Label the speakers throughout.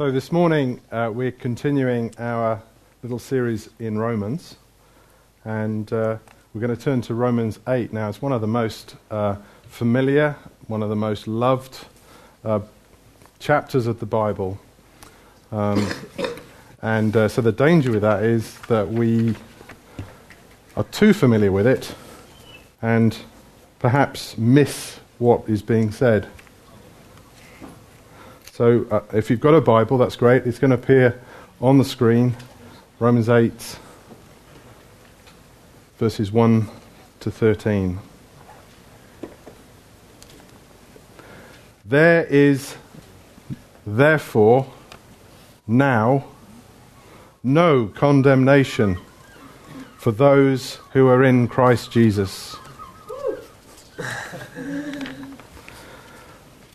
Speaker 1: So, this morning uh, we're continuing our little series in Romans, and uh, we're going to turn to Romans 8 now. It's one of the most uh, familiar, one of the most loved uh, chapters of the Bible. Um, and uh, so, the danger with that is that we are too familiar with it and perhaps miss what is being said. So uh, if you've got a Bible, that's great. It's going to appear on the screen. Romans 8, verses 1 to 13. There is therefore now no condemnation for those who are in Christ Jesus.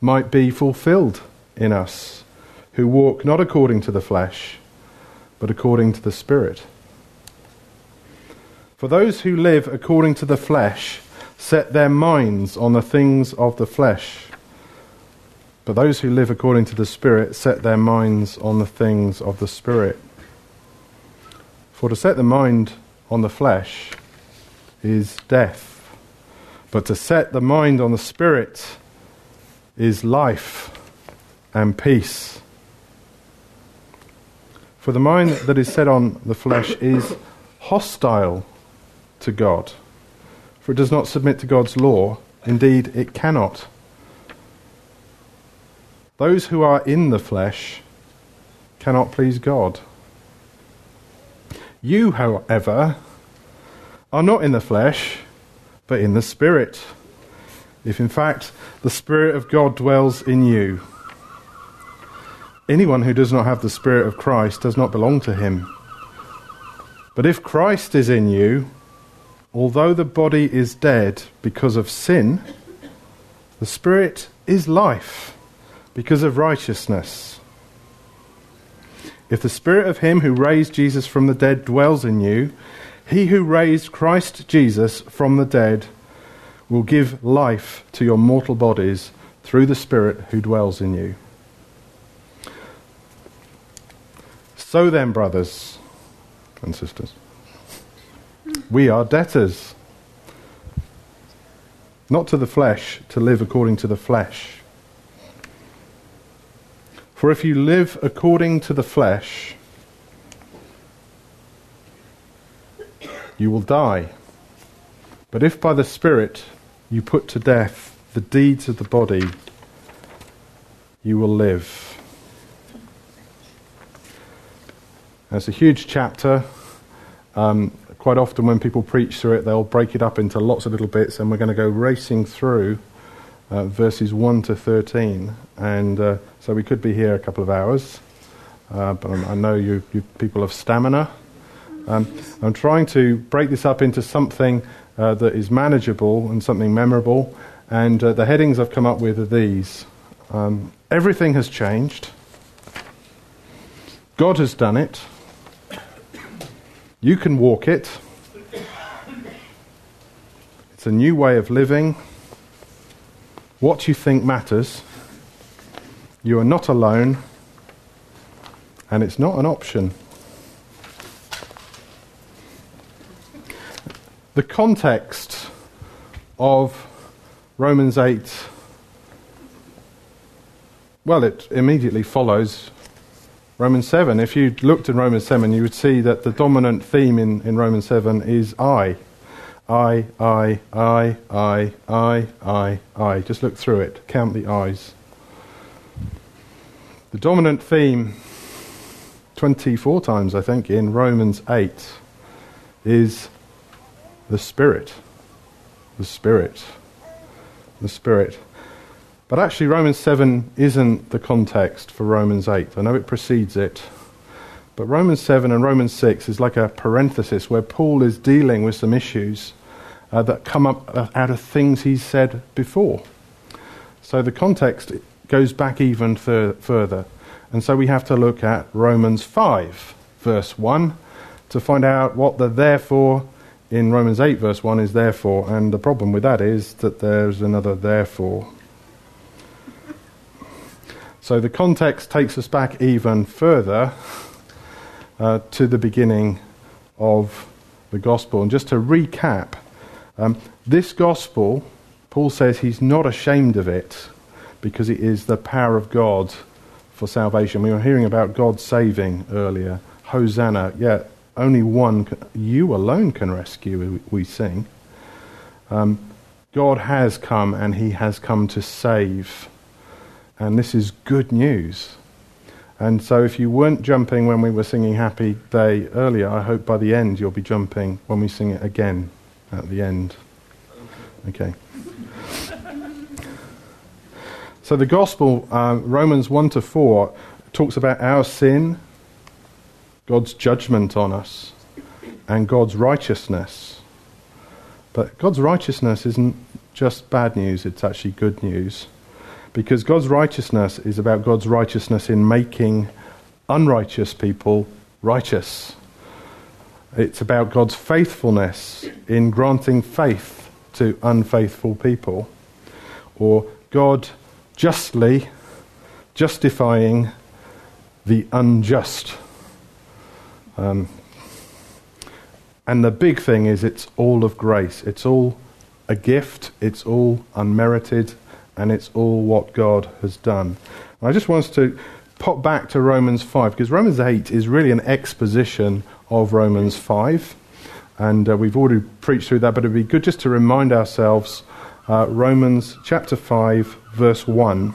Speaker 1: might be fulfilled in us, who walk not according to the flesh, but according to the Spirit. For those who live according to the flesh set their minds on the things of the flesh, but those who live according to the Spirit set their minds on the things of the Spirit. For to set the mind on the flesh is death, but to set the mind on the Spirit is life and peace. For the mind that is set on the flesh is hostile to God, for it does not submit to God's law. Indeed, it cannot. Those who are in the flesh cannot please God. You, however, are not in the flesh, but in the Spirit if in fact the Spirit of God dwells in you. Anyone who does not have the Spirit of Christ does not belong to him. But if Christ is in you, although the body is dead because of sin, the Spirit is life because of righteousness. If the Spirit of Him who raised Jesus from the dead dwells in you, he who raised Christ Jesus from the dead will give life to your mortal bodies through the Spirit who dwells in you. So then, brothers and sisters, we are debtors, not to the flesh, to live according to the flesh. For if you live according to the flesh, you will die. But if by the Spirit you put to death the deeds of the body, you will live. It's a huge chapter. Um, quite often, when people preach through it, they'll break it up into lots of little bits, and we're going to go racing through uh, verses 1 to 13. And uh, so we could be here a couple of hours, uh, but I know you, you people have stamina. Um, I'm trying to break this up into something uh, that is manageable and something memorable. And uh, the headings I've come up with are these um, Everything has changed. God has done it. You can walk it. It's a new way of living. What you think matters. You are not alone. And it's not an option. The context of Romans 8, well, it immediately follows Romans 7. If you looked in Romans 7, you would see that the dominant theme in, in Romans 7 is I. I, I, I, I, I, I, I. Just look through it, count the I's. The dominant theme, 24 times I think, in Romans 8 is the Spirit. The Spirit. The Spirit. But actually, Romans 7 isn't the context for Romans 8. I know it precedes it, But Romans 7 and Romans 6 is like a parenthesis where Paul is dealing with some issues uh, that come up uh, out of things he's said before. So the context goes back even fur- further. And so we have to look at Romans 5, verse 1, to find out what the therefore in Romans 8, verse 1 is therefore. And the problem with that is that there's another therefore. So the context takes us back even further uh, to the beginning of the gospel. And just to recap, um, this gospel, Paul says he's not ashamed of it because it is the power of God for salvation. We were hearing about God saving earlier. Hosanna, yeah, only one, you alone can rescue, we sing. Um, God has come and he has come to save. And this is good news. And so if you weren't jumping when we were singing Happy Day earlier, I hope by the end you'll be jumping when we sing it again at the end. Okay. so the gospel, uh, Romans 1 to 4, talks about our sin, God's judgment on us, and God's righteousness. But God's righteousness isn't just bad news, it's actually good news. Because God's righteousness is about God's righteousness in making unrighteous people righteous. It's about God's faithfulness in granting faith to unfaithful people. Or God justly justifying the unjust. Um, and the big thing is it's all of grace. It's all a gift. It's all unmerited and it's all what God has done. And I just want us to pop back to Romans 5, because Romans 8 is really an exposition of Romans 5. And uh, we've already preached through that, but it'd be good just to remind ourselves uh, Romans chapter 5, verse 1.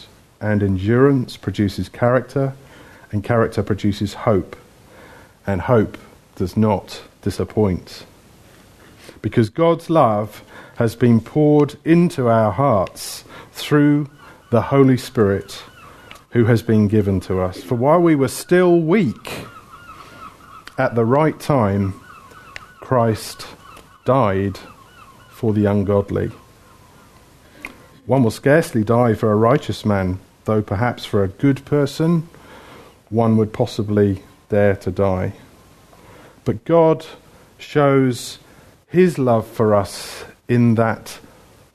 Speaker 1: and endurance produces character, and character produces hope, and hope does not disappoint. Because God's love has been poured into our hearts through the Holy Spirit who has been given to us. For while we were still weak, at the right time, Christ died for the ungodly. One will scarcely die for a righteous man, though perhaps for a good person, one would possibly dare to die. But God shows his love for us in that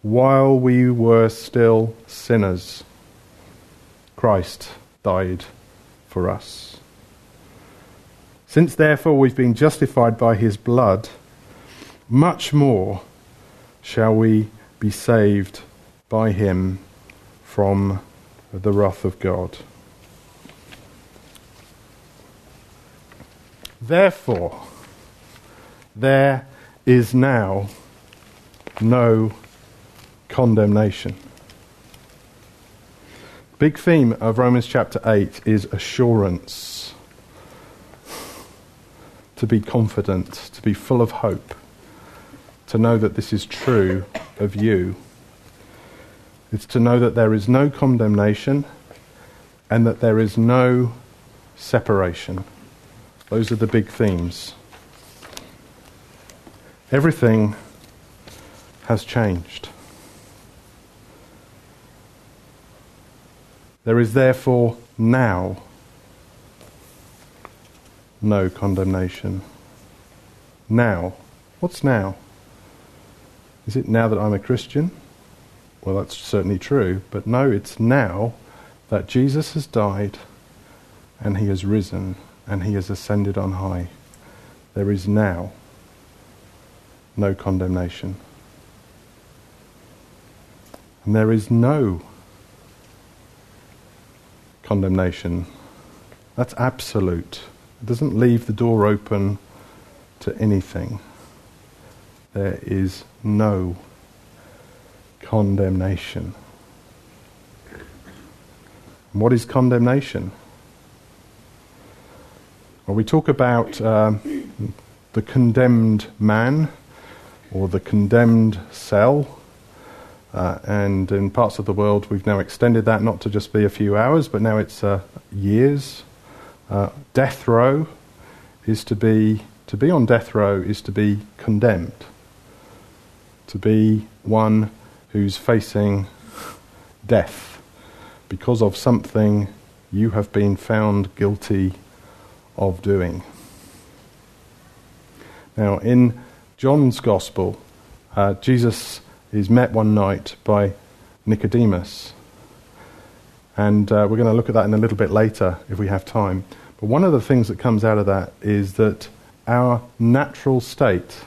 Speaker 1: while we were still sinners, Christ died for us. Since therefore we've been justified by his blood, much more shall we be saved by him from the wrath of God. Therefore, there is now no condemnation. Big theme of Romans chapter 8 is assurance. To be confident, to be full of hope, to know that this is true of you. It's to know that there is no condemnation and that there is no separation. Those are the big themes. Everything has changed. There is therefore now no condemnation. Now. What's now? Is it now that I'm a Christian? Well, that's certainly true, but no, it's now that Jesus has died and he has risen and he has ascended on high. There is now no condemnation. And there is no condemnation That's absolute. It doesn't leave the door open to anything. There is no condemnation. what is condemnation? Well, we talk about um, the condemned man or the condemned cell. Uh, and in parts of the world, we've now extended that not to just be a few hours, but now it's uh, years. Uh, death row is to be to be on death row is to be condemned, to be one who's facing death because of something you have been found guilty of doing. Now, in John's Gospel, uh, Jesus is met one night by Nicodemus. And uh, we're going to look at that in a little bit later if we have time. But one of the things that comes out of that is that our natural state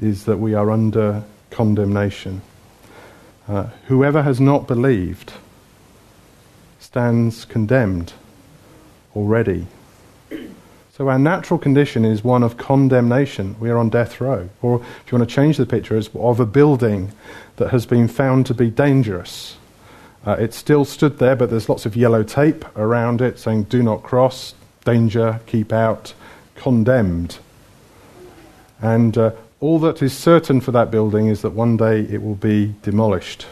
Speaker 1: is that we are under condemnation. Uh, whoever has not believed stands condemned already. So our natural condition is one of condemnation. We are on death row. Or if you want to change the picture, it's of a building that has been found to be dangerous. Uh, it still stood there, but there's lots of yellow tape around it saying, do not cross, danger, keep out, condemned. And uh, all that is certain for that building is that one day it will be demolished.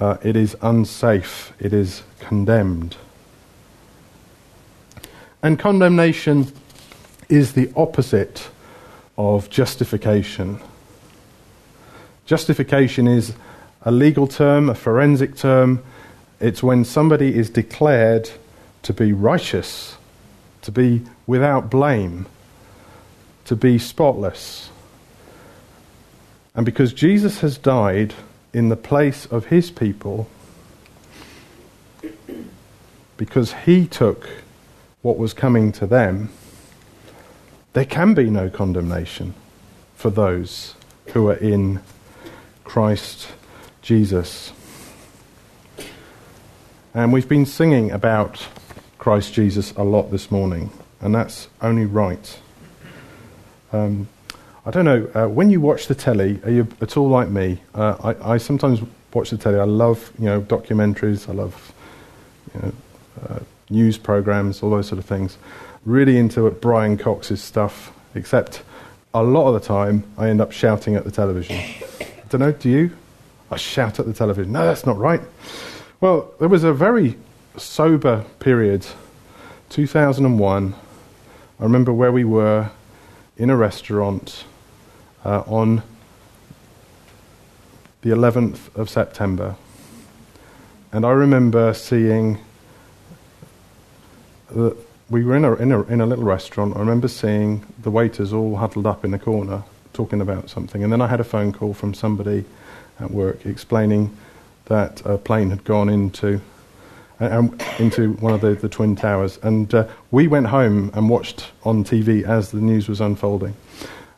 Speaker 1: Uh, it is unsafe, it is condemned. And condemnation is the opposite of justification. Justification is a legal term, a forensic term. It's when somebody is declared to be righteous, to be without blame, to be spotless. And because Jesus has died in the place of his people, because he took what was coming to them, there can be no condemnation for those who are in Christ Jesus. And we've been singing about Christ Jesus a lot this morning, and that's only right. Um, I don't know, uh, when you watch the telly, are you at all like me? Uh, I, I, sometimes watch the telly. I love, you know, documentaries. I love, you know, uh, news programs, all those sort of things. Really into Brian Cox's stuff, except a lot of the time I end up shouting at the television. I don't know, do you? I shout at the television. No, that's not right. Well, there was a very sober period, 2001. I remember where we were in a restaurant uh, on the 11th of September. And I remember seeing that we were in a, in, a, in a little restaurant. I remember seeing the waiters all huddled up in the corner talking about something. And then I had a phone call from somebody at work explaining that a plane had gone into um, into one of the, the twin towers. And uh, we went home and watched on TV as the news was unfolding.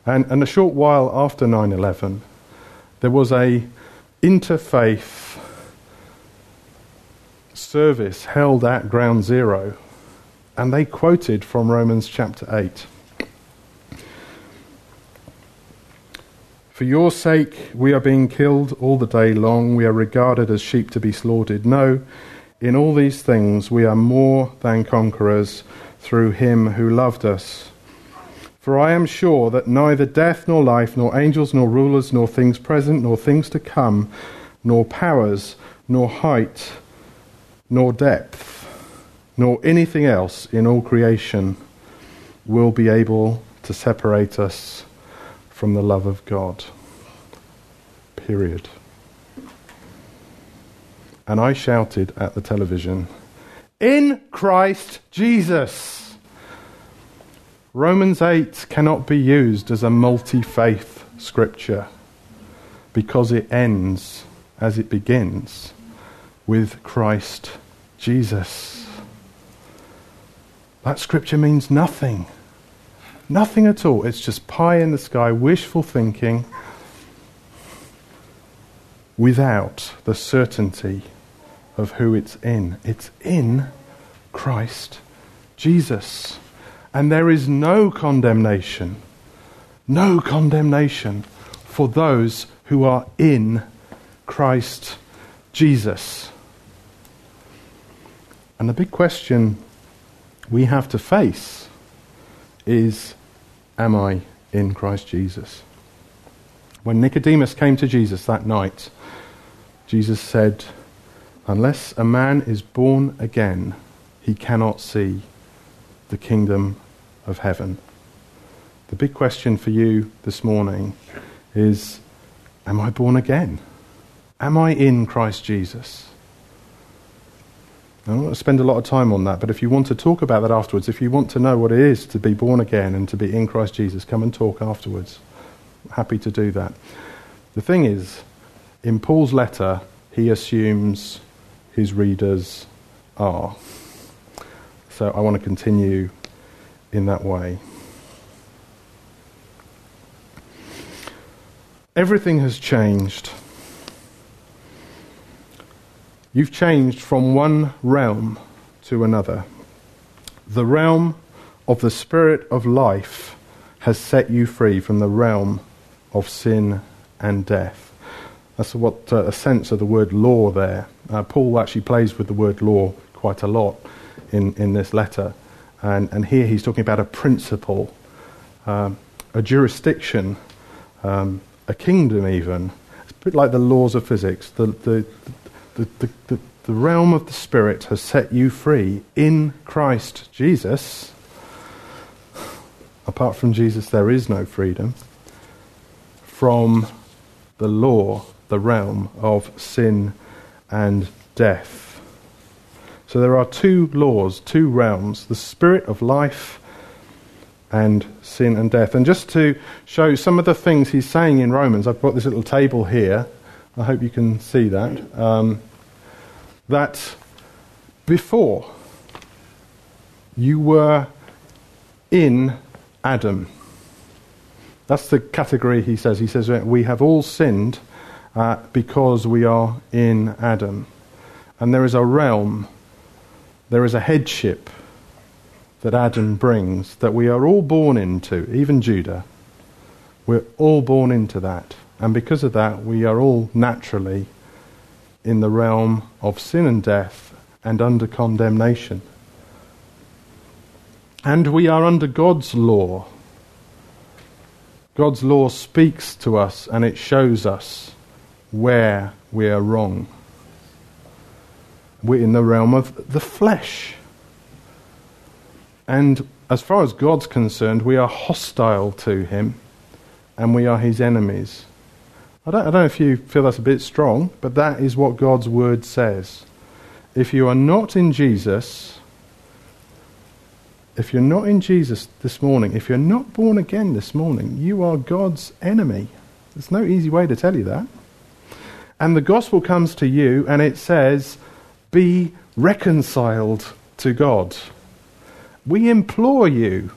Speaker 1: And, and a short while after 9 11, there was a interfaith service held at Ground Zero, and they quoted from Romans chapter 8. For your sake, we are being killed all the day long. We are regarded as sheep to be slaughtered. No, in all these things we are more than conquerors through him who loved us. For I am sure that neither death nor life, nor angels nor rulers, nor things present, nor things to come, nor powers, nor height, nor depth, nor anything else in all creation will be able to separate us from the love of God. Period and I shouted at the television, In Christ Jesus! Romans 8 cannot be used as a multi faith scripture because it ends as it begins with Christ Jesus. That scripture means nothing. Nothing at all. It's just pie in the sky, wishful thinking without the certainty of who it's in. It's in Christ Jesus. And there is no condemnation, no condemnation for those who are in Christ Jesus. And the big question we have to face is Am I in Christ Jesus? When Nicodemus came to Jesus that night, Jesus said, Unless a man is born again, he cannot see the kingdom of heaven. The big question for you this morning is Am I born again? Am I in Christ Jesus? I'm not going to spend a lot of time on that, but if you want to talk about that afterwards, if you want to know what it is to be born again and to be in Christ Jesus, come and talk afterwards. happy to do that. The thing is, in Paul's letter, he assumes his readers are. So I want to continue in that way. Everything has changed. You've changed from one realm to another. The realm of the Spirit of life has set you free from the realm of sin and death. That's what uh, a sense of the word law there. Uh, Paul actually plays with the word law quite a lot in, in this letter. And, and here he's talking about a principle, um, a jurisdiction, um, a kingdom, even. It's a bit like the laws of physics. The, the, the, the, the, the realm of the Spirit has set you free in Christ Jesus. Apart from Jesus, there is no freedom from the law, the realm of sin and death. So there are two laws, two realms the spirit of life and sin and death. And just to show some of the things he's saying in Romans, I've got this little table here. I hope you can see that. Um, that before you were in Adam. That's the category he says. He says, We have all sinned uh, because we are in Adam. And there is a realm, there is a headship that Adam brings that we are all born into, even Judah. We're all born into that. And because of that, we are all naturally in the realm of sin and death and under condemnation. And we are under God's law. God's law speaks to us and it shows us where we are wrong. We're in the realm of the flesh. And as far as God's concerned, we are hostile to Him and we are His enemies. I don't, I don't know if you feel that's a bit strong, but that is what God's word says. If you are not in Jesus, if you're not in Jesus this morning, if you're not born again this morning, you are God's enemy. There's no easy way to tell you that. And the gospel comes to you and it says, Be reconciled to God. We implore you,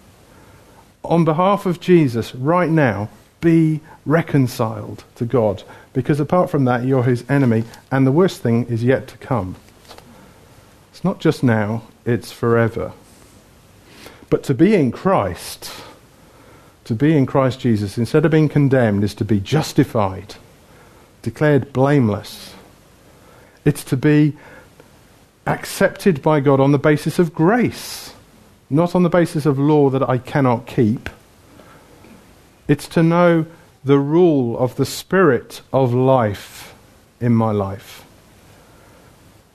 Speaker 1: on behalf of Jesus, right now, be reconciled to God. Because apart from that, you're his enemy, and the worst thing is yet to come. It's not just now, it's forever. But to be in Christ, to be in Christ Jesus, instead of being condemned, is to be justified, declared blameless. It's to be accepted by God on the basis of grace, not on the basis of law that I cannot keep it's to know the rule of the spirit of life in my life.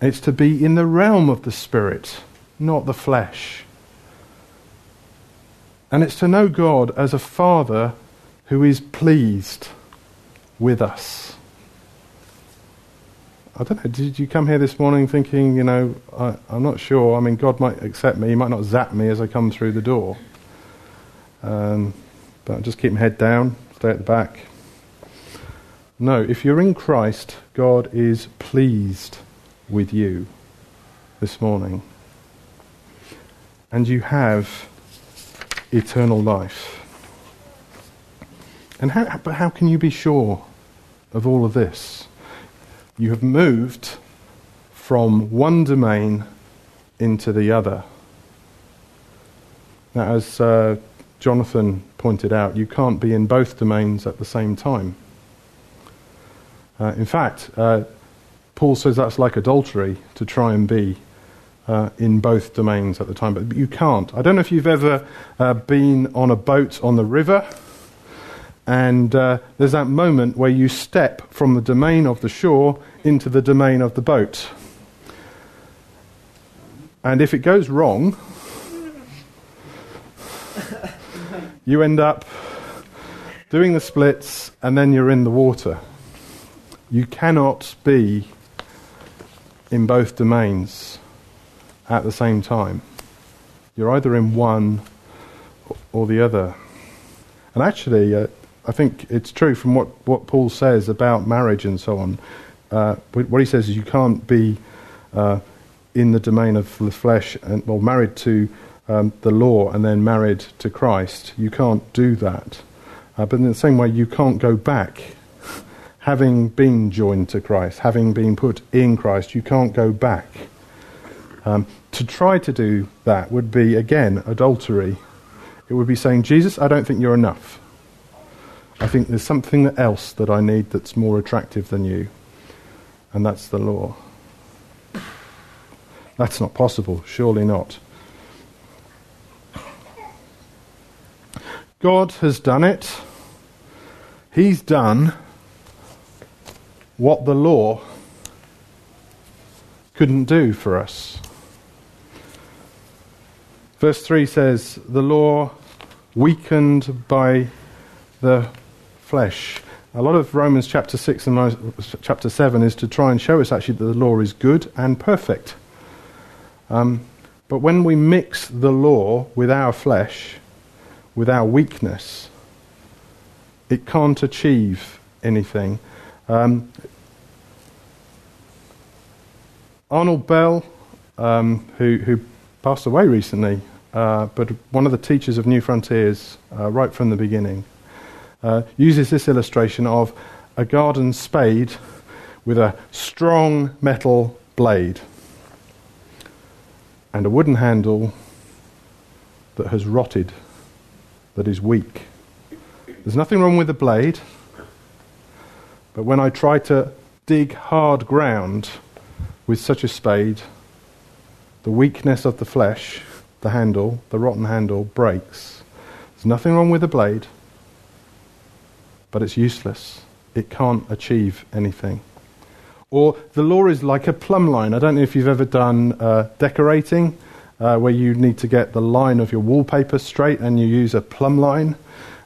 Speaker 1: It's to be in the realm of the spirit, not the flesh. And it's to know God as a father who is pleased with us. I don't know, did you come here this morning thinking, you know, I, am not sure. I mean, God might accept me, He might not zap me as I come through the door. Um, but just keep my head down, stay at the back. No, if you're in Christ, God is pleased with you this morning. And you have eternal life. And how, but how can you be sure of all of this? You have moved from one domain into the other. Now, as uh, Jonathan pointed out, you can't be in both domains at the same time. Uh, in fact, uh, Paul says that's like adultery to try and be uh, in both domains at the time, but you can't. I don't know if you've ever uh, been on a boat on the river, and uh, there's that moment where you step from the domain of the shore into the domain of the boat. And if it goes wrong, you end up doing the splits and then you're in the water. You cannot be in both domains at the same time. You're either in one or the other. And actually, uh, I think it's true from what, what Paul says about marriage and so on. Uh, what he says is you can't be uh, in the domain of the flesh and well married to um, the law and then married to Christ. You can't do that. Uh, but in the same way, you can't go back. having been joined to Christ, having been put in Christ, you can't go back. Um, to try to do that would be, again, adultery. It would be saying, Jesus, I don't think you're enough. I think there's something else that I need that's more attractive than you, and that's the law. That's not possible, surely not. God has done it. He's done what the law couldn't do for us. Verse 3 says, The law weakened by the flesh. A lot of Romans chapter 6 and chapter 7 is to try and show us actually that the law is good and perfect. Um, but when we mix the law with our flesh, with our weakness, it can't achieve anything. Um, Arnold Bell, um, who, who, passed away recently, uh, but one of the teachers of New Frontiers uh, right from the beginning, uh, uses this illustration of a garden spade with a strong metal blade and a wooden handle that has rotted, that is weak. There's nothing wrong with the blade, but when I try to dig hard ground with such a spade, the weakness of the flesh, the handle, the rotten handle, breaks. There's nothing wrong with the blade, but it's useless. It can't achieve anything. Or the law is like a plumb line. I don't know if you've ever done uh, decorating, uh, where you need to get the line of your wallpaper straight and you use a plumb line.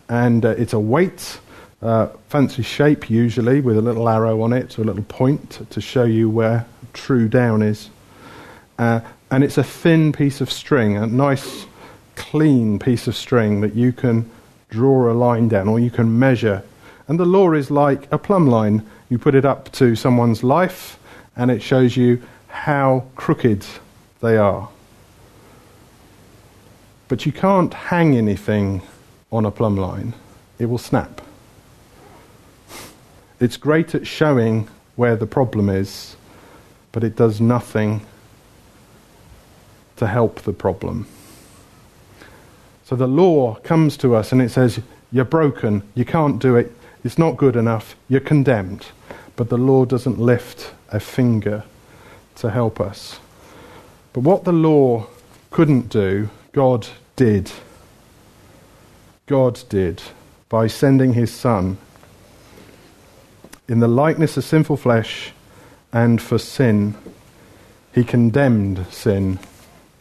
Speaker 1: And uh, it's a weight, uh, fancy shape usually, with a little arrow on it or a little point to show you where true down is. Uh, and it's a thin piece of string, a nice, clean piece of string that you can draw a line down or you can measure. And the law is like a plumb line you put it up to someone's life, and it shows you how crooked they are. But you can't hang anything on a plumb line, it will snap. It's great at showing where the problem is, but it does nothing to help the problem. So the law comes to us and it says, You're broken, you can't do it, it's not good enough, you're condemned but the law doesn't lift a finger to help us. But what the law couldn't do, God did. God did by sending his Son in the likeness of sinful flesh and for sin. He condemned sin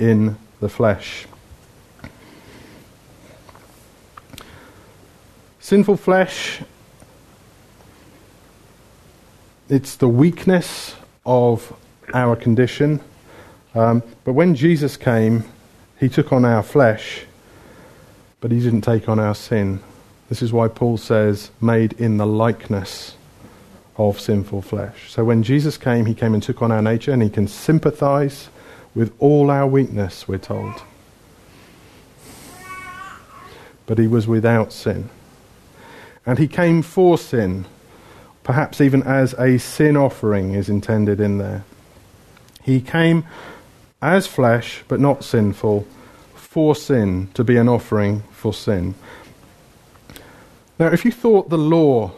Speaker 1: in the flesh. Sinful flesh it's the weakness of our condition. Um, but when Jesus came, he took on our flesh, but he didn't take on our sin. This is why Paul says, made in the likeness of sinful flesh. So when Jesus came, he came and took on our nature, and he can sympathize with all our weakness, we're told. But he was without sin. And he came for sin perhaps even as a sin offering is intended in there. He came as flesh, but not sinful, for sin, to be an offering for sin. Now, if you thought the law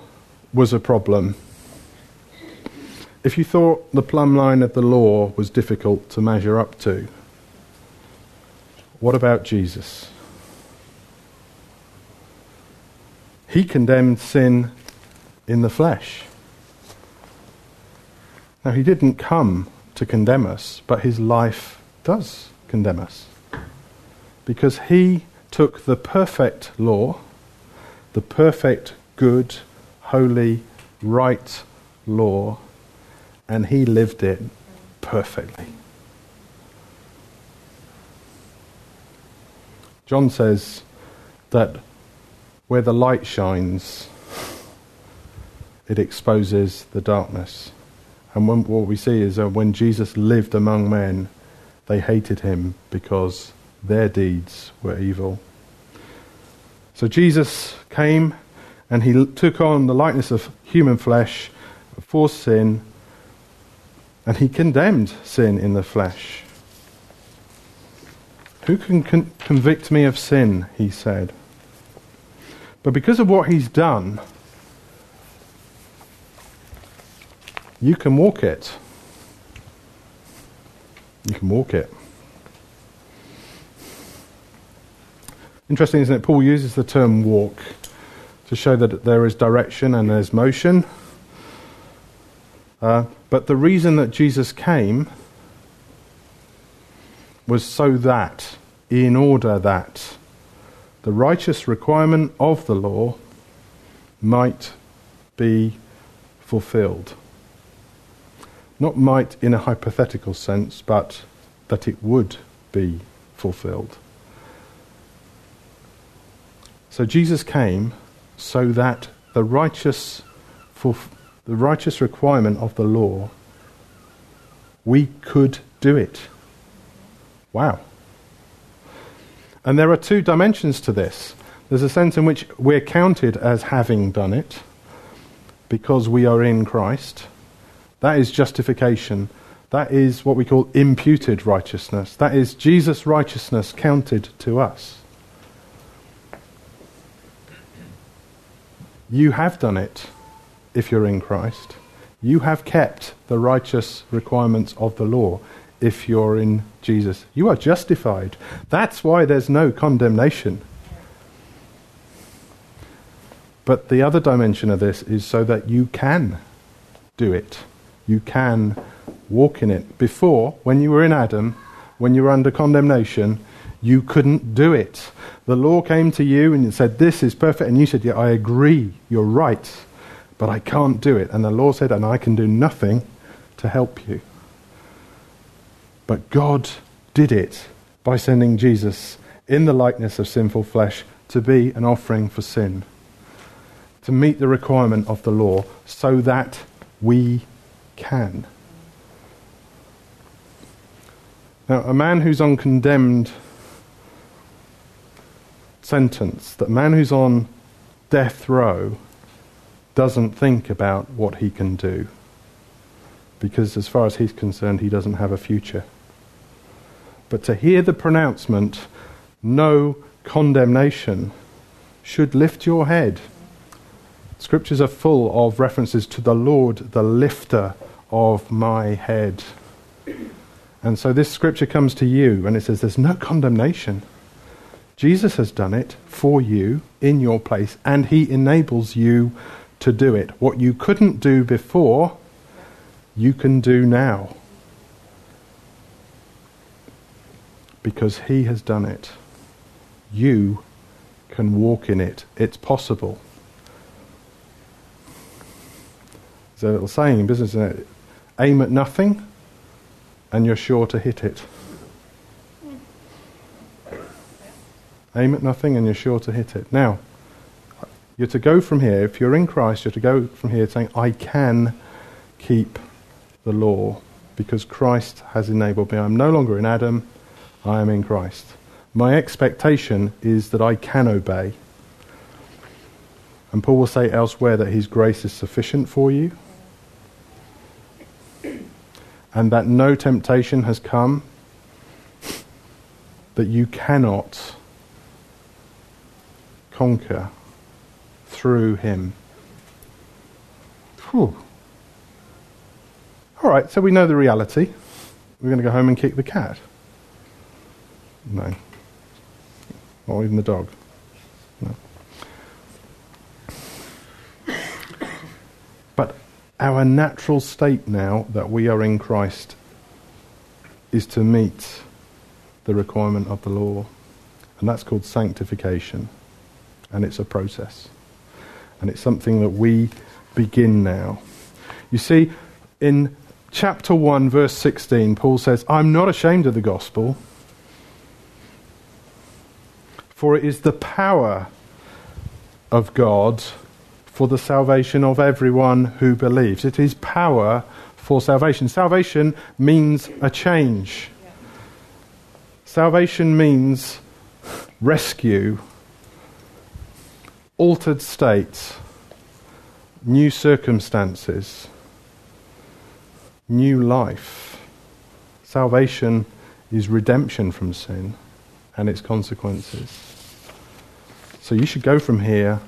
Speaker 1: was a problem, if you thought the plumb line of the law was difficult to measure up to, what about Jesus? He condemned sin in the flesh. Now, he didn't come to condemn us, but his life does condemn us. Because he took the perfect law, the perfect, good, holy, right law, and he lived it perfectly. John says that where the light shines, it exposes the darkness. And when, what we see is that when Jesus lived among men, they hated him because their deeds were evil. So Jesus came and he took on the likeness of human flesh for sin, and he condemned sin in the flesh. Who can con- convict me of sin? He said. But because of what he's done, you can walk it. You can walk it. Interesting, isn't it? Paul uses the term walk to show that there is direction and there's motion. Uh, but the reason that Jesus came was so that, in order that, the righteous requirement of the law might be fulfilled. Not might in a hypothetical sense, but that it would be fulfilled. So Jesus came so that the righteous, the righteous requirement of the law, we could do it. Wow. And there are two dimensions to this. There's a sense in which we're counted as having done it because we are in Christ. That is justification. That is what we call imputed righteousness. That is Jesus' righteousness counted to us. You have done it if you're in Christ. You have kept the righteous requirements of the law if you're in Jesus. You are justified. That's why there's no condemnation. But the other dimension of this is so that you can do it. You can walk in it. Before, when you were in Adam, when you were under condemnation, you couldn't do it. The law came to you and it said, This is perfect. And you said, Yeah, I agree, you're right, but I can't do it. And the law said, And I can do nothing to help you. But God did it by sending Jesus in the likeness of sinful flesh to be an offering for sin, to meet the requirement of the law, so that we can. Now, a man who's on condemned sentence, that man who's on death row doesn't think about what he can do. Because as far as he's concerned, he doesn't have a future. But to hear the pronouncement, no condemnation, should lift your head. Scriptures are full of references to the Lord, the lifter of my head. And so this scripture comes to you and it says there's no condemnation. Jesus has done it for you in your place and he enables you to do it. What you couldn't do before, you can do now. because He has done it. You can walk in it. It's possible. There's a little saying in business? Aim at nothing and you're sure to hit it. Aim at nothing and you're sure to hit it. Now, you're to go from here, if you're in Christ, you're to go from here saying, I can keep the law because Christ has enabled me. I'm no longer in Adam. I am in Christ. My expectation is that I can obey. And Paul will say elsewhere that his grace is sufficient for you, and that no temptation has come that you cannot conquer through him. Whew. All right, so we know the reality. We're going to go home and kick the cat. No. Not even the dog. No. But our natural state now that we are in Christ is to meet the requirement of the law. And that's called sanctification. And it's a process. And it's something that we begin now. You see, in chapter 1, verse 16, Paul says, I'm not ashamed of the gospel, for it is the power of God for the salvation of everyone who believes. It is power for salvation. Salvation means a change. Salvation means rescue, altered states, new circumstances, new life. Salvation is redemption from sin and its consequences. So you should go from here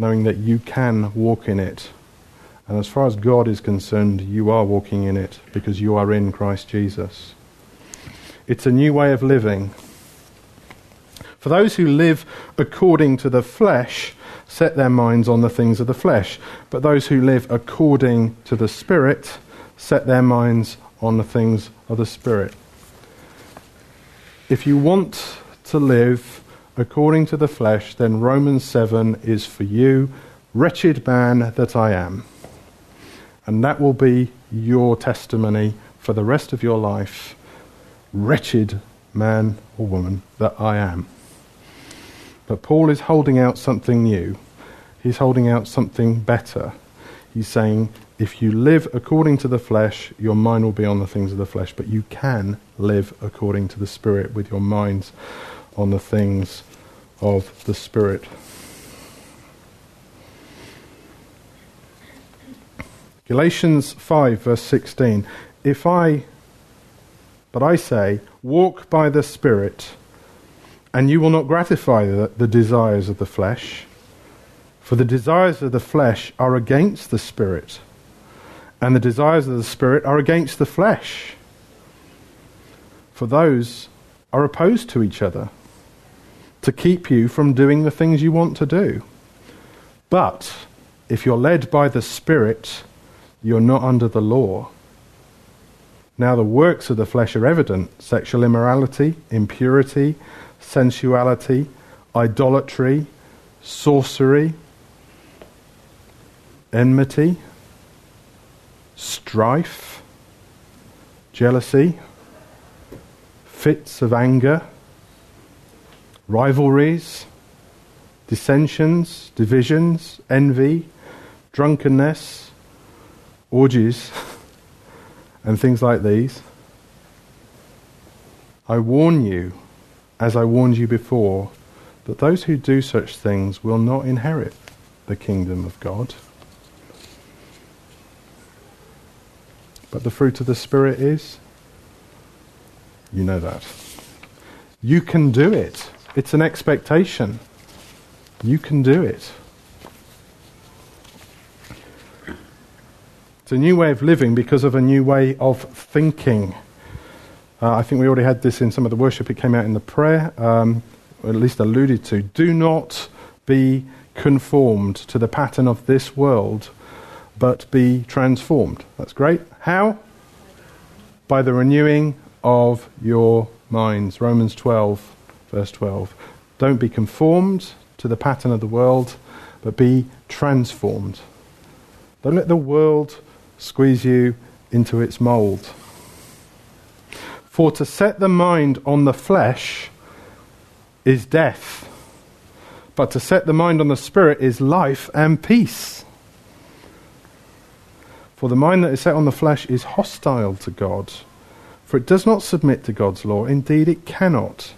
Speaker 1: knowing that you can walk in it. And as far as God is concerned, you are walking in it because you are in Christ Jesus. It's a new way of living. For those who live according to the flesh, set their minds on the things of the flesh. But those who live according to the Spirit, set their minds on the things of the Spirit. If you want to live according to the flesh, then Romans 7 is for you, wretched man that I am. And that will be your testimony for the rest of your life wretched man or woman that I am. But Paul is holding out something new. He's holding out something better. He's saying, if you live according to the flesh, your mind will be on the things of the flesh, but you can live according to the Spirit with your minds on the things of the Spirit. Galatians 5, verse 16. If I but I say, walk by the Spirit, and you will not gratify the, the, desires of the flesh. For the desires of the flesh are against the Spirit, and the desires of the Spirit are against the flesh. For those are opposed to each other, to keep you from doing the things you want to do. But if you're led by the Spirit, you're not under the law. Now, the works of the flesh are evident sexual immorality, impurity, sensuality, idolatry, sorcery, enmity, strife, jealousy, fits of anger, rivalries, dissensions, divisions, envy, drunkenness, orgies. and things like these. I warn you, as I warned you before, that those who do such things will not inherit the kingdom of God. But the fruit of the Spirit is? You know that. You can do it. It's an expectation. You can do it. It's a new way of living because of a new way of thinking. Uh, I think we already had this in some of the worship. It came out in the prayer, um, or at least alluded to. Do not be conformed to the pattern of this world, but be transformed. That's great. How? By the renewing of your minds. Romans 12, verse 12. Don't be conformed to the pattern of the world, but be transformed. Don't let the world squeeze you into its mould. For to set the mind on the flesh is death, but to set the mind on the spirit is life and peace. For the mind that is set on the flesh is hostile to God, for it does not submit to God's law. Indeed, it cannot.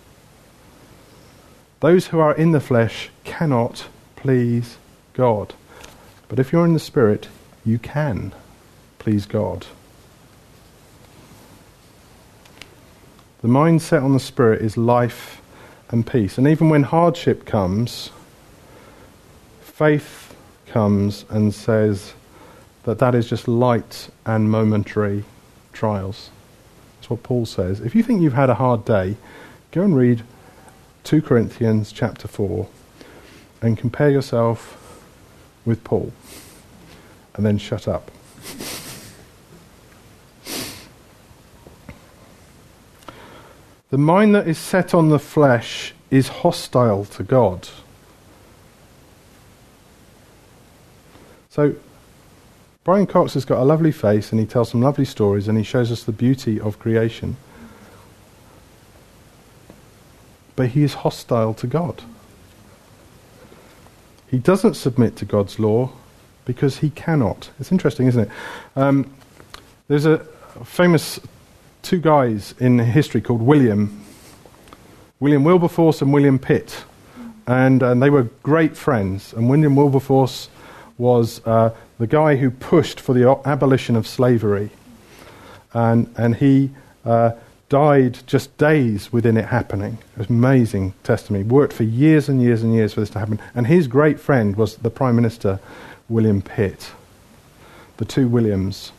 Speaker 1: Those who are in the flesh cannot please God. But if you're in the Spirit, you can please God. The mindset on the Spirit is life and peace. And even when hardship comes, faith comes and says that that is just light and momentary trials. That's what Paul says. If you think you've had a hard day, go and read 2 Corinthians chapter 4 and compare yourself with Paul. And then shut up. The mind that is set on the flesh is hostile to God. So, Brian Cox has got a lovely face and he tells some lovely stories and he shows us the beauty of creation. But he is hostile to God. He doesn't submit to God's law because he cannot. It's interesting, isn't it? Um, there's a famous two guys in history called William, William Wilberforce and William Pitt, and, and they were great friends. And William Wilberforce was uh, the guy who pushed for the abolition of slavery, and and he. Uh, died just days within it happening. It was amazing testimony. Worked for years and years and years for this to happen. And his great friend was the Prime Minister, William Pitt. The two Williams.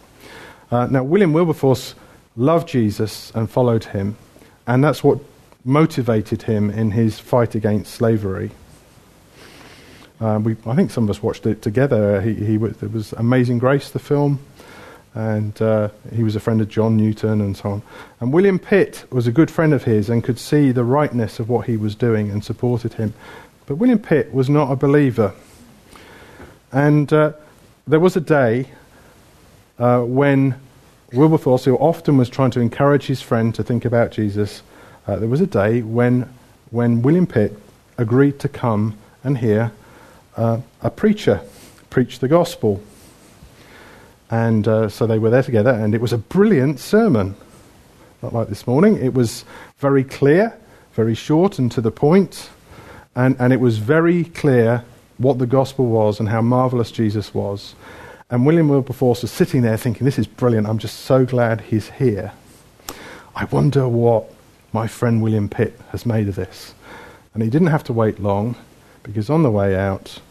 Speaker 1: Uh, now, William Wilberforce loved Jesus and followed him, and that's what motivated him in his fight against slavery. Uh, we, I think some of us watched it together. He, he, it was Amazing Grace, the film, and uh, he was a friend of John Newton and so on. And William Pitt was a good friend of his and could see the rightness of what he was doing and supported him. But William Pitt was not a believer. And uh, there was a day uh, when Wilberforce, who often was trying to encourage his friend to think about Jesus, uh, there was a day when, when William Pitt agreed to come and hear uh, a preacher preach the gospel. And uh, so they were there together, and it was a brilliant sermon. Not like this morning. It was very clear, very short and to the point. and, and it was very clear what the gospel was and how marvelous Jesus was. And William Wilberforce was sitting there thinking, This is brilliant. I'm just so glad he's here. I wonder what my friend William Pitt has made of this. And he didn't have to wait long because on the way out,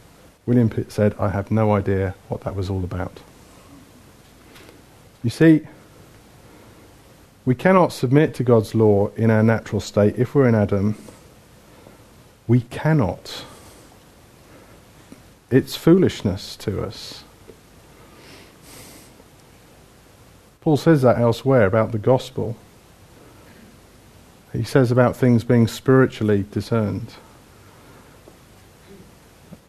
Speaker 1: William Pitt said, I have no idea what that was all about. You see, we cannot submit to God's law in our natural state. If we're in Adam, we cannot. It's foolishness to us. Paul says that elsewhere about the gospel. He says about things being spiritually discerned.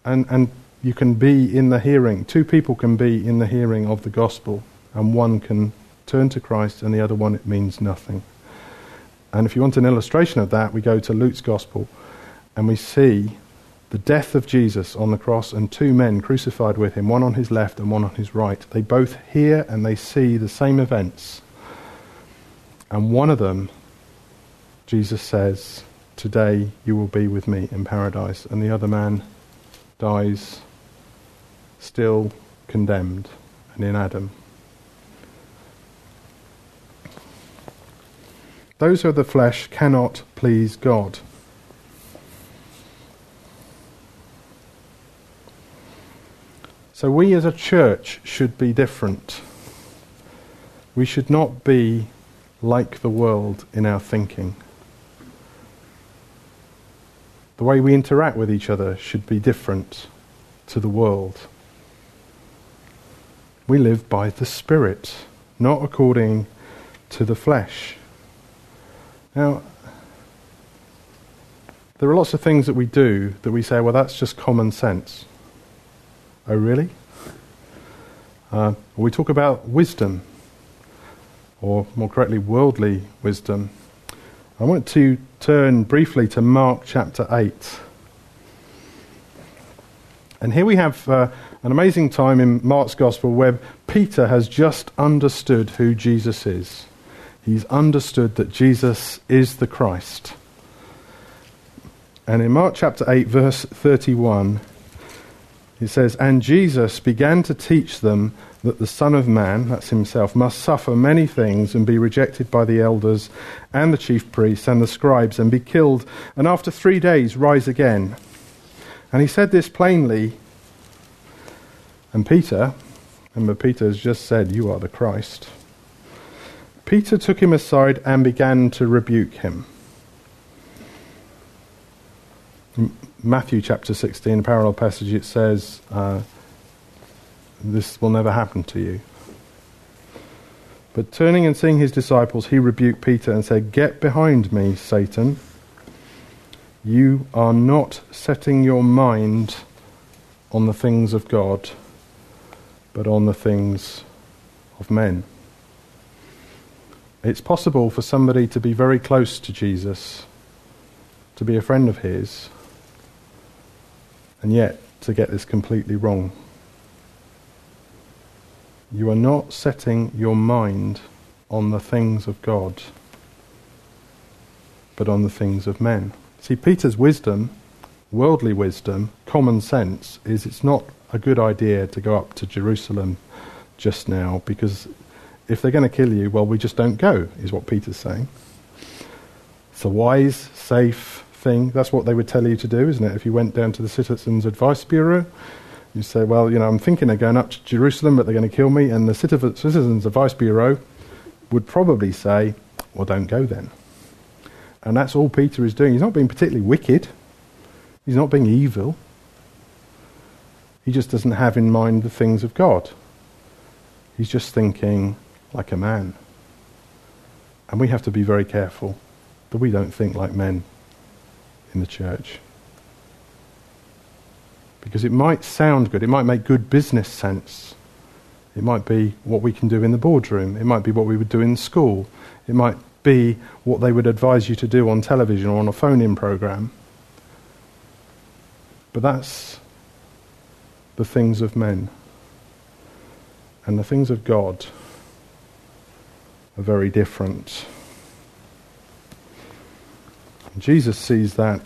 Speaker 1: And, and you can be in the hearing, two people can be in the hearing of the gospel, and one can turn to Christ, and the other one, it means nothing. And if you want an illustration of that, we go to Luke's gospel, and we see the death of Jesus on the cross and two men crucified with him, one on his left and one on his right. They both hear and they see the same events. And one of them, Jesus says, Today you will be with me in paradise. And the other man dies still condemned and in Adam. Those who are the flesh cannot please God. So we as a church should be different. We should not be like the world in our thinking. The way we interact with each other should be different to the world. We live by the Spirit, not according to the flesh. Now, there are lots of things that we do that we say, well, that's just common sense. Oh, really? Uh, we talk about wisdom, or more correctly, worldly wisdom. I want to turn briefly to Mark chapter 8. And here we have uh, an amazing time in Mark's Gospel where Peter has just understood who Jesus is. He's understood that Jesus is the Christ. And in Mark chapter 8, verse 31, It says, And Jesus began to teach them that the Son of Man, that's himself, must suffer many things and be rejected by the elders and the chief priests and the scribes and be killed, and after three days rise again. And he said this plainly. And Peter, remember, Peter has just said, You are the Christ. Peter took him aside and began to rebuke him. Matthew chapter 16, a parallel passage, it says, uh, This will never happen to you. But turning and seeing his disciples, he rebuked Peter and said, Get behind me, Satan. You are not setting your mind on the things of God, but on the things of men. It's possible for somebody to be very close to Jesus, to be a friend of his, and yet to get this completely wrong. You are not setting your mind on the things of God, but on the things of men. See, Peter's wisdom, worldly wisdom, common sense, is it's not a good idea to go up to Jerusalem just now because if they're going to kill you, well, we just don't go, is what Peter's saying. It's a wise, safe thing. That's what they would tell you to do, isn't it? If you went down to the Citizens Advice Bureau, you say, well, you know, I'm thinking of going up to Jerusalem, but they're going to kill me. And the Citizens Advice Bureau would probably say, well, don't go then. And that's all Peter is doing. He's not being particularly wicked, he's not being evil. He just doesn't have in mind the things of God. He's just thinking, like a man. And we have to be very careful that we don't think like men in the church. Because it might sound good, it might make good business sense. It might be what we can do in the boardroom, it might be what we would do in school, it might be what they would advise you to do on television or on a phone in program. But that's the things of men. And the things of God are very different. Jesus sees that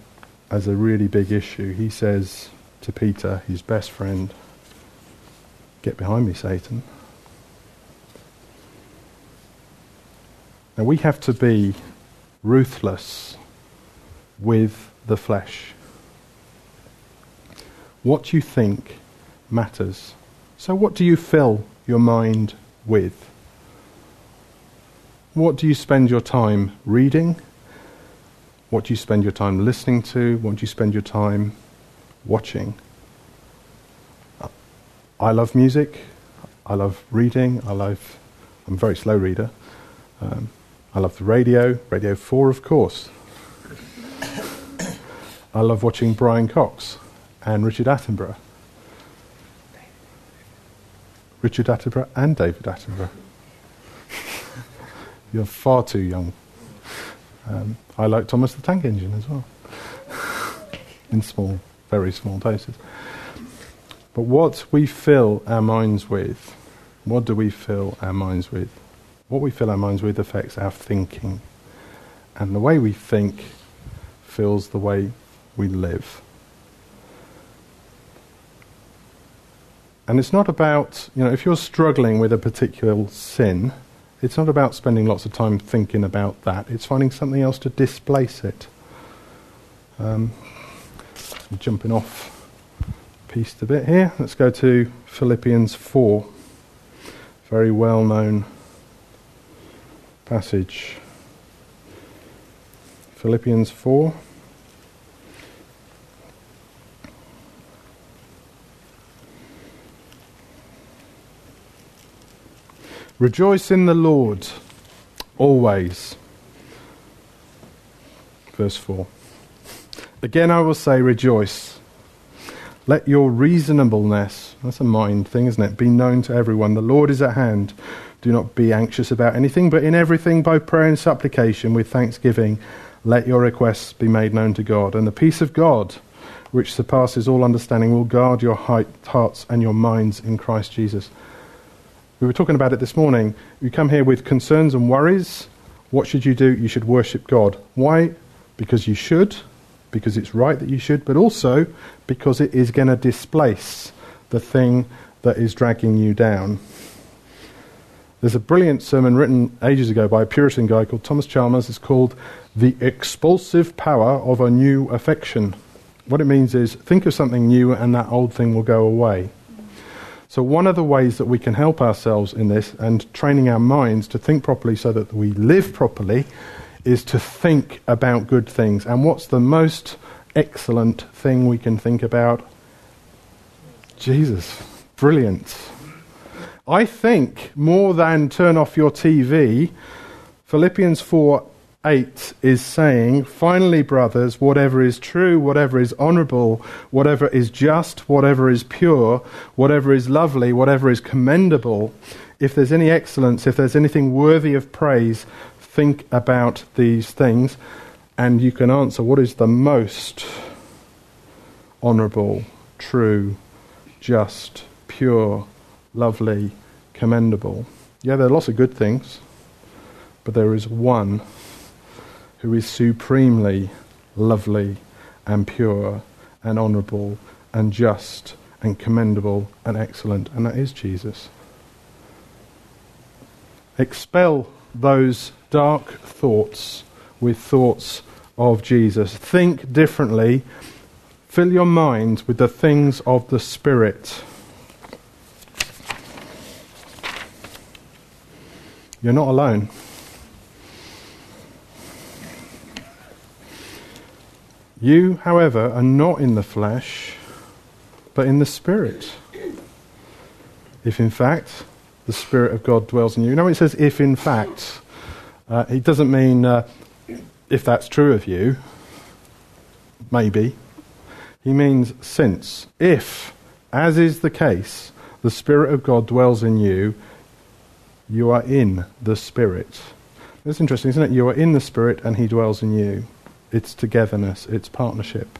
Speaker 1: as a really big issue. He says to Peter, his best friend, Get behind me, Satan. Now we have to be ruthless with the flesh. What you think matters. So, what do you fill your mind with? What do you spend your time reading? What do you spend your time listening to? What do you spend your time watching? I love music. I love reading. I love. I'm a very slow reader. Um, I love the radio. Radio 4, of course. I love watching Brian Cox and Richard Attenborough. Richard Attenborough and David Attenborough. You're far too young. Um, I like Thomas the Tank Engine as well, in small, very small doses. But what we fill our minds with, what do we fill our minds with? What we fill our minds with affects our thinking. And the way we think fills the way we live. And it's not about, you know, if you're struggling with a particular sin, it's not about spending lots of time thinking about that. It's finding something else to displace it. Um, jumping off piece a bit here. Let's go to Philippians 4. Very well known passage. Philippians 4. Rejoice in the Lord always. Verse 4. Again, I will say, rejoice. Let your reasonableness, that's a mind thing, isn't it, be known to everyone. The Lord is at hand. Do not be anxious about anything, but in everything, by prayer and supplication, with thanksgiving, let your requests be made known to God. And the peace of God, which surpasses all understanding, will guard your hearts and your minds in Christ Jesus. We were talking about it this morning. You come here with concerns and worries. What should you do? You should worship God. Why? Because you should, because it's right that you should, but also because it is going to displace the thing that is dragging you down. There's a brilliant sermon written ages ago by a Puritan guy called Thomas Chalmers. It's called The Expulsive Power of a New Affection. What it means is think of something new and that old thing will go away. So, one of the ways that we can help ourselves in this and training our minds to think properly so that we live properly is to think about good things. And what's the most excellent thing we can think about? Jesus. Brilliant. I think more than turn off your TV, Philippians 4 8 is saying, Finally, brothers, whatever is true, whatever is honourable, whatever is just, whatever is pure, whatever is lovely, whatever is commendable, if there's any excellence, if there's anything worthy of praise, think about these things. And you can answer what is the most honourable, true, just, pure, lovely, commendable. Yeah, there are lots of good things, but there is one who is supremely lovely and pure and honourable and just and commendable and excellent, and that is Jesus. Expel those dark thoughts with thoughts of Jesus. Think differently. Fill your mind with the things of the Spirit. You're not alone. You, however, are not in the flesh, but in the Spirit. If in fact the Spirit of God dwells in you. Know, it says if in fact. Uh, it doesn't mean uh, if that's true of you, maybe. He means since. If, as is the case, the Spirit of God dwells in you, you are in the Spirit. That's interesting, isn't it? You are in the Spirit and He dwells in you. It's togetherness, it's partnership.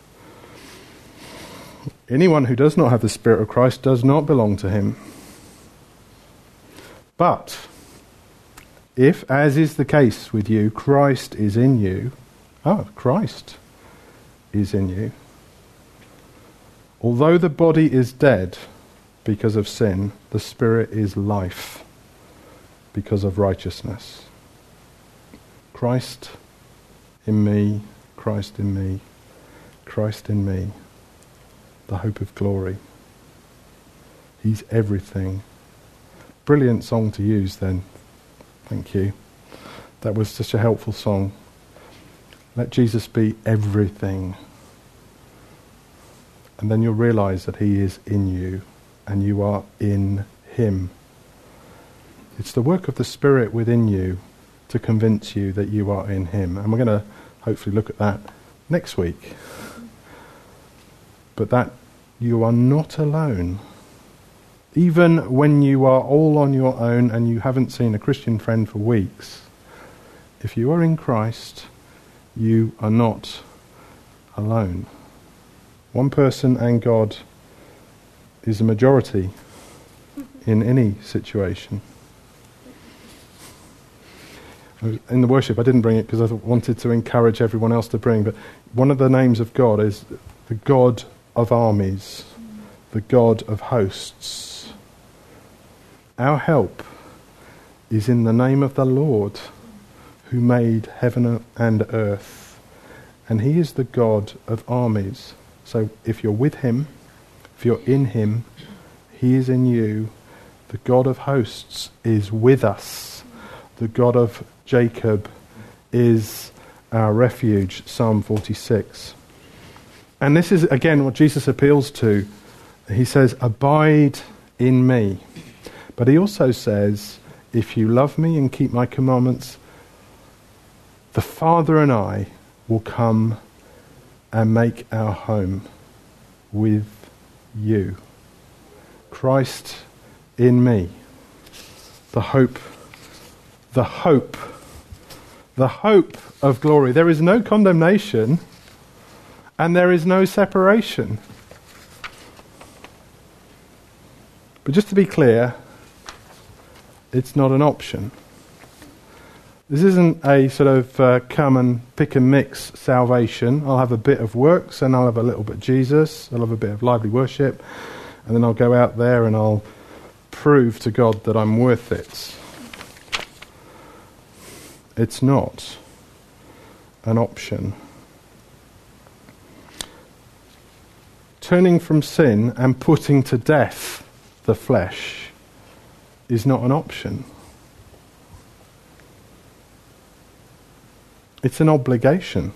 Speaker 1: Anyone who does not have the Spirit of Christ does not belong to Him. But, if, as is the case with you, Christ is in you, oh, Christ is in you. Although the body is dead because of sin, the Spirit is life because of righteousness. Christ in me, Christ in me, Christ in me, the hope of glory. He's everything. Brilliant song to use then. Thank you. That was such a helpful song. Let Jesus be everything. And then you'll realize that He is in you and you are in Him. It's the work of the Spirit within you to convince you that you are in Him. And we're going to hopefully look at that next week. But that you are not alone. Even when you are all on your own and you haven't seen a Christian friend for weeks, if you are in Christ, you are not alone. One person and God is a majority in any situation in the worship, I didn't bring it because I wanted to encourage everyone else to bring, but one of the names of God is the God of armies, the God of hosts. Our help is in the name of the Lord who made heaven and earth. And he is the God of armies. So if you're with him, if you're in him, he is in you. The God of hosts is with us. The God of Jacob is our refuge, Psalm 46. And this is, again, what Jesus appeals to. He says, Abide in me. But he also says, If you love me and keep my commandments, the Father and I will come and make our home with you. Christ in me. The hope, the hope the hope of glory. There is no condemnation and there is no separation. But just to be clear, it's not an option. This isn't a sort of uh, come and pick and mix salvation. I'll have a bit of works and I'll have a little bit of Jesus. I'll have a bit of lively worship and then I'll go out there and I'll prove to God that I'm worth it. It's not an option. Turning from sin and putting to death the flesh is not an option. It's an obligation.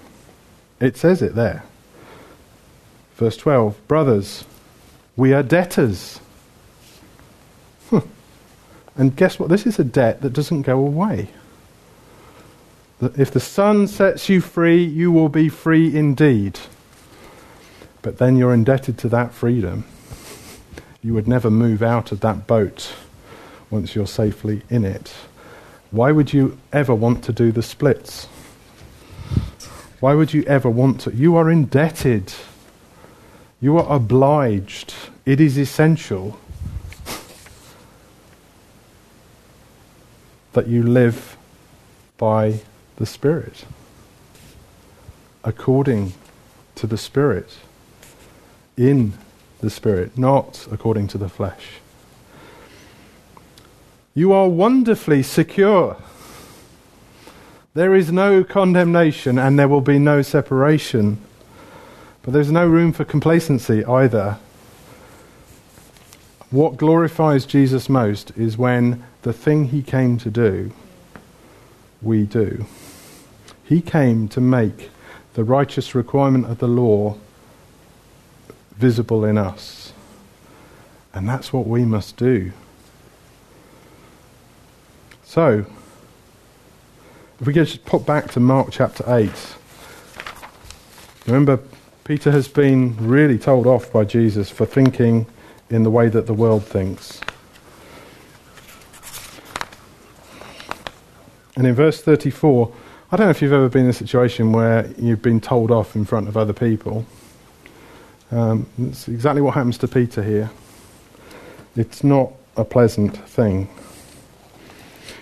Speaker 1: It says it there. Verse 12 Brothers, we are debtors. And guess what? This is a debt that doesn't go away. If the Son sets you free, you will be free indeed. But then you're indebted to that freedom. You would never move out of that boat once you're safely in it. Why would you ever want to do the splits? Why would you ever want to? You are indebted. You are obliged. It is essential that you live by the Spirit, according to the Spirit, in the Spirit, not according to the flesh. You are wonderfully secure. There is no condemnation and there will be no separation. But there's no room for complacency either. What glorifies Jesus most is when the thing he came to do, we do. He came to make the righteous requirement of the law visible in us. And that's what we must do. So, if we just pop back to Mark chapter 8, remember, Peter has been really told off by Jesus for thinking in the way that the world thinks. And in verse 34, I don't know if you've ever been in a situation where you've been told off in front of other people. Um, it's exactly what happens to Peter here. It's not a pleasant thing.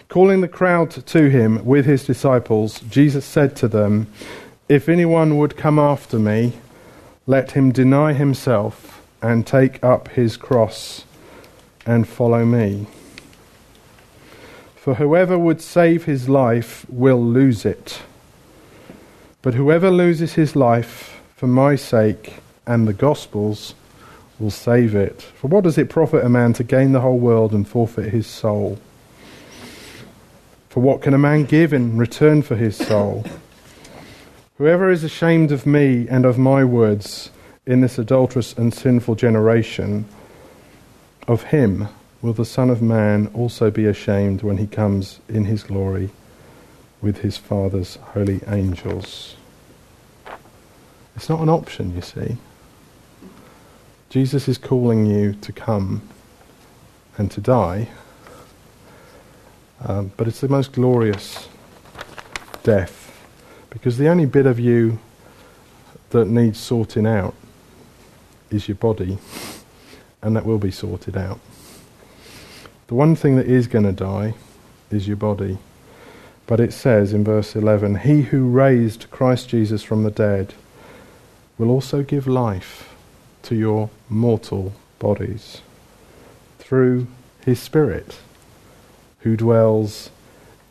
Speaker 1: Calling the crowd to him with his disciples, Jesus said to them, If anyone would come after me, let him deny himself and take up his cross and follow me. For whoever would save his life will lose it. But whoever loses his life for my sake and the gospel's will save it. For what does it profit a man to gain the whole world and forfeit his soul? For what can a man give in return for his soul? Whoever is ashamed of me and of my words in this adulterous and sinful generation, of him will the Son of Man also be ashamed when he comes in his glory with his Father's holy angels. It's not an option, you see. Jesus is calling you to come and to die um, but it's the most glorious death because the only bit of you that needs sorting out is your body, and that will be sorted out. The one thing that is going to die is your body. But it says in verse 11, He who raised Christ Jesus from the dead will also give life to your mortal bodies through His Spirit who dwells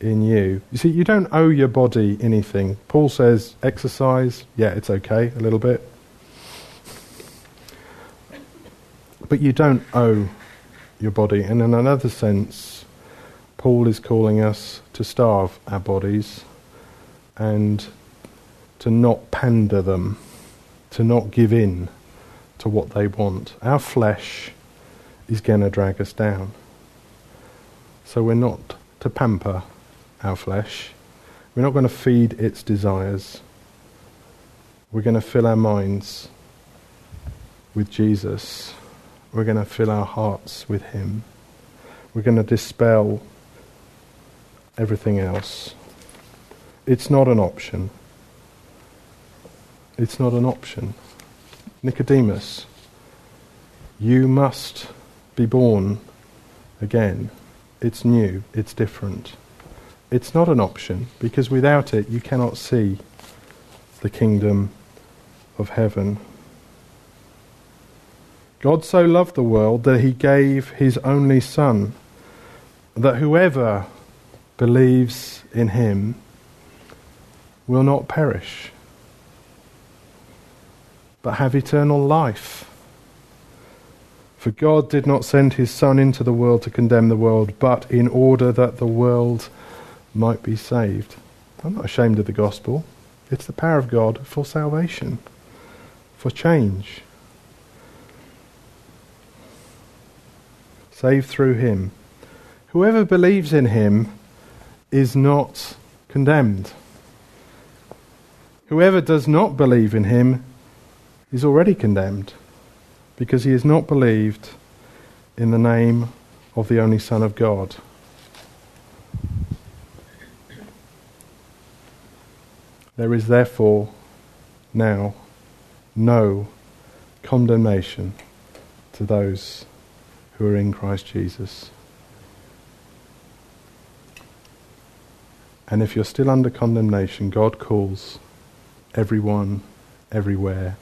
Speaker 1: in you. You see, you don't owe your body anything. Paul says exercise, yeah, it's okay, a little bit. But you don't owe your body. And in another sense, Paul is calling us to starve our bodies and to not pander them, to not give in to what they want. Our flesh is going to drag us down. So we're not to pamper our flesh. We're not going to feed its desires. We're going to fill our minds with Jesus. We're going to fill our hearts with Him. We're going to dispel everything else. It's not an option. It's not an option. Nicodemus, you must be born again. It's new, it's different. It's not an option because without it you cannot see the kingdom of heaven. God so loved the world that he gave his only Son, that whoever believes in him will not perish, but have eternal life. For God did not send his Son into the world to condemn the world, but in order that the world might be saved. I'm not ashamed of the gospel. It's the power of God for salvation, for change. Saved through him. Whoever believes in him is not condemned. Whoever does not believe in him is already condemned because he has not believed in the name of the only Son of God. There is therefore now no condemnation to those who are in Christ Jesus. And if you're still under condemnation, God calls everyone, everywhere,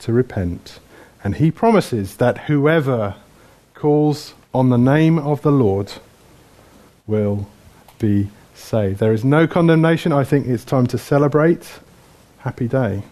Speaker 1: to repent and he promises that whoever calls on the name of the Lord will be saved. There is no condemnation. I think it's time to celebrate. Happy day.